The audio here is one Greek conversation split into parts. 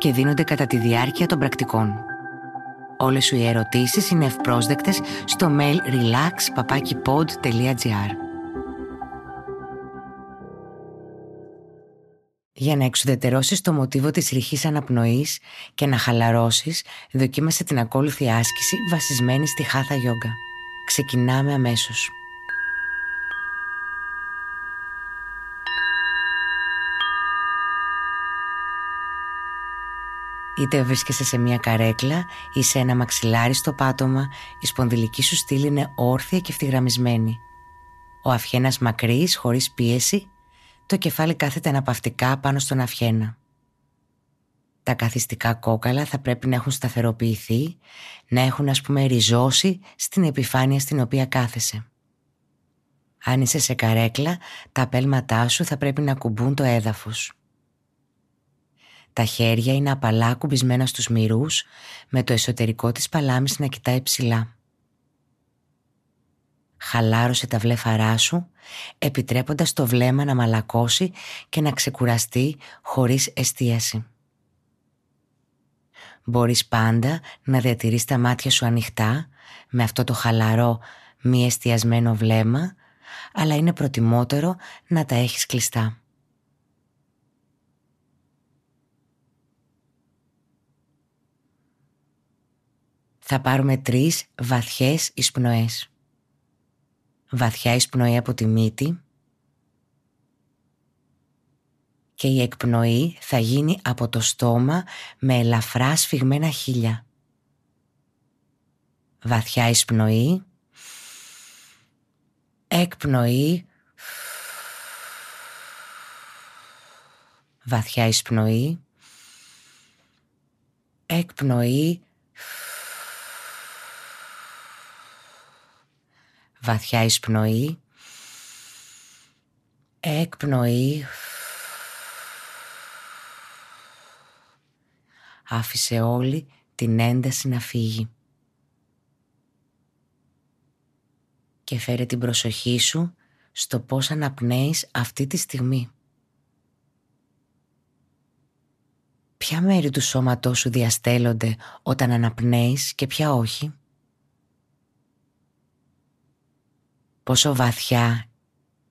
και δίνονται κατά τη διάρκεια των πρακτικών. Όλες σου οι ερωτήσεις είναι ευπρόσδεκτες στο mail relax.papakipod.gr Για να εξουδετερώσεις το μοτίβο της ρηχής αναπνοής και να χαλαρώσεις, δοκίμασε την ακόλουθη άσκηση βασισμένη στη Hatha Yoga. Ξεκινάμε αμέσως. Είτε βρίσκεσαι σε μια καρέκλα ή σε ένα μαξιλάρι στο πάτωμα, η σπονδυλική σου στήλη είναι όρθια και ευθυγραμμισμένη. Ο αυχένας μακρύς, χωρίς πίεση, το κεφάλι κάθεται αναπαυτικά πάνω στον αυχένα. Τα καθιστικά κόκαλα θα πρέπει να έχουν σταθεροποιηθεί, να έχουν ας πούμε ριζώσει στην επιφάνεια στην οποία κάθεσαι. Αν είσαι σε καρέκλα, τα πέλματά σου θα πρέπει να κουμπούν το έδαφος. Τα χέρια είναι απαλά κουμπισμένα στους μυρούς, με το εσωτερικό της παλάμης να κοιτάει ψηλά. Χαλάρωσε τα βλέφαρά σου, επιτρέποντας το βλέμμα να μαλακώσει και να ξεκουραστεί χωρίς εστίαση. Μπορείς πάντα να διατηρείς τα μάτια σου ανοιχτά, με αυτό το χαλαρό μη εστιασμένο βλέμμα, αλλά είναι προτιμότερο να τα έχεις κλειστά. Θα πάρουμε τρεις βαθιές εισπνοές. Βαθιά εισπνοή από τη μύτη. Και η εκπνοή θα γίνει από το στόμα με ελαφρά σφιγμένα χείλια. Βαθιά εισπνοή, εκπνοή, βαθιά εισπνοή, εκπνοή, βαθιά εισπνοή, εκπνοή, άφησε όλη την ένταση να φύγει. Και φέρε την προσοχή σου στο πώς αναπνέεις αυτή τη στιγμή. Ποια μέρη του σώματός σου διαστέλλονται όταν αναπνέεις και ποια όχι; Πόσο βαθιά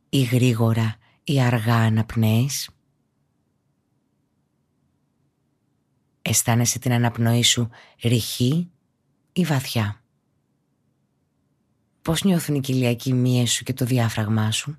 ή γρήγορα ή αργά αναπνέεις. Αισθάνεσαι την αναπνοή σου ρηχή ή βαθιά. Πώς νιώθουν οι κοιλιακοί μύες σου και το διάφραγμά σου;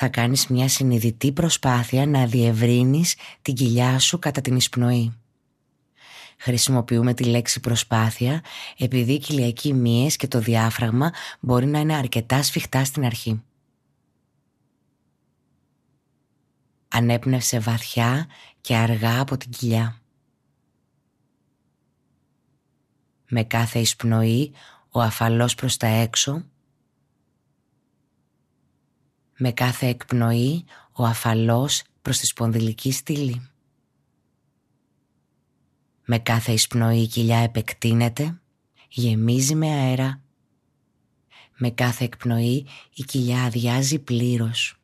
Θα κάνεις μια συνειδητή προσπάθεια να διευρύνεις την κοιλιά σου κατά την εισπνοή. Χρησιμοποιούμε τη λέξη προσπάθεια επειδή οι κοιλιακοί μύες και το διάφραγμα μπορεί να είναι αρκετά σφιχτά στην αρχή. Ανέπνευσε βαθιά και αργά από την κοιλιά. Με κάθε εισπνοή ο αφαλός προς τα έξω με κάθε εκπνοή ο αφαλός προς τη σπονδυλική στήλη. Με κάθε εισπνοή η κοιλιά επεκτείνεται, γεμίζει με αέρα. Με κάθε εκπνοή η κοιλιά αδειάζει πλήρως.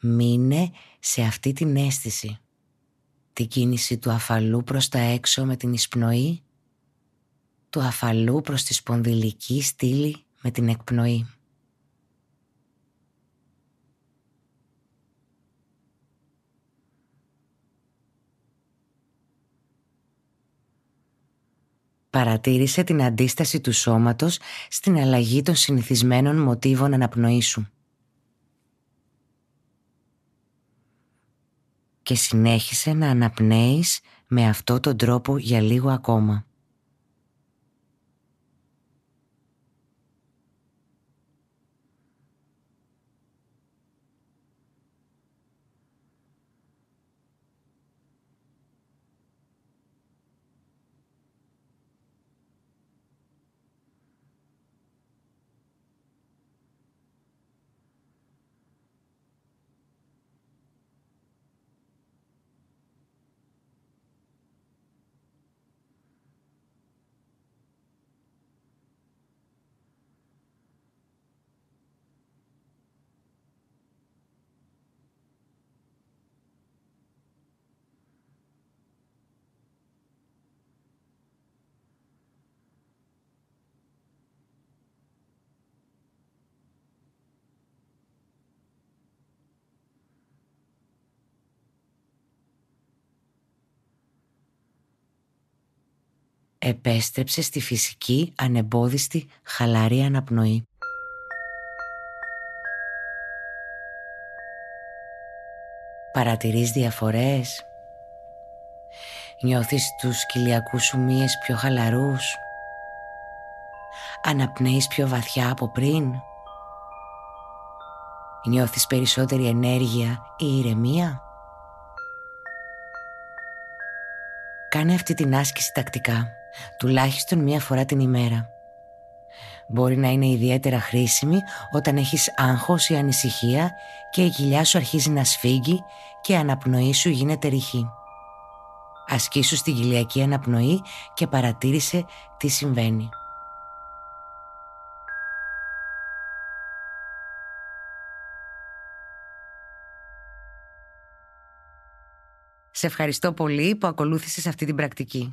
Μείνε σε αυτή την αίσθηση. Την κίνηση του αφαλού προς τα έξω με την εισπνοή, του αφαλού προς τη σπονδυλική στήλη με την εκπνοή. Παρατήρησε την αντίσταση του σώματος στην αλλαγή των συνηθισμένων μοτίβων αναπνοής σου. Και συνέχισε να αναπνέεις με αυτό τον τρόπο για λίγο ακόμα. Επέστρεψε στη φυσική, ανεμπόδιστη, χαλαρή αναπνοή. Παρατηρείς διαφορές; Νιώθεις τους κοιλιακούς σου μύες πιο χαλαρούς; Αναπνέεις πιο βαθιά από πριν; Νιώθεις περισσότερη ενέργεια ή ηρεμία; Κάνε αυτή την άσκηση τακτικά, τουλάχιστον μία φορά την ημέρα. Μπορεί να είναι ιδιαίτερα χρήσιμη όταν έχεις άγχος ή ανησυχία και η κοιλιά σου αρχίζει να σφίγγει και η αναπνοή σου γίνεται ρηχή. Ασκήσου στην κοιλιακή αναπνοή και παρατήρησε τι συμβαίνει. Σε ευχαριστώ πολύ που ακολούθησες αυτή την πρακτική.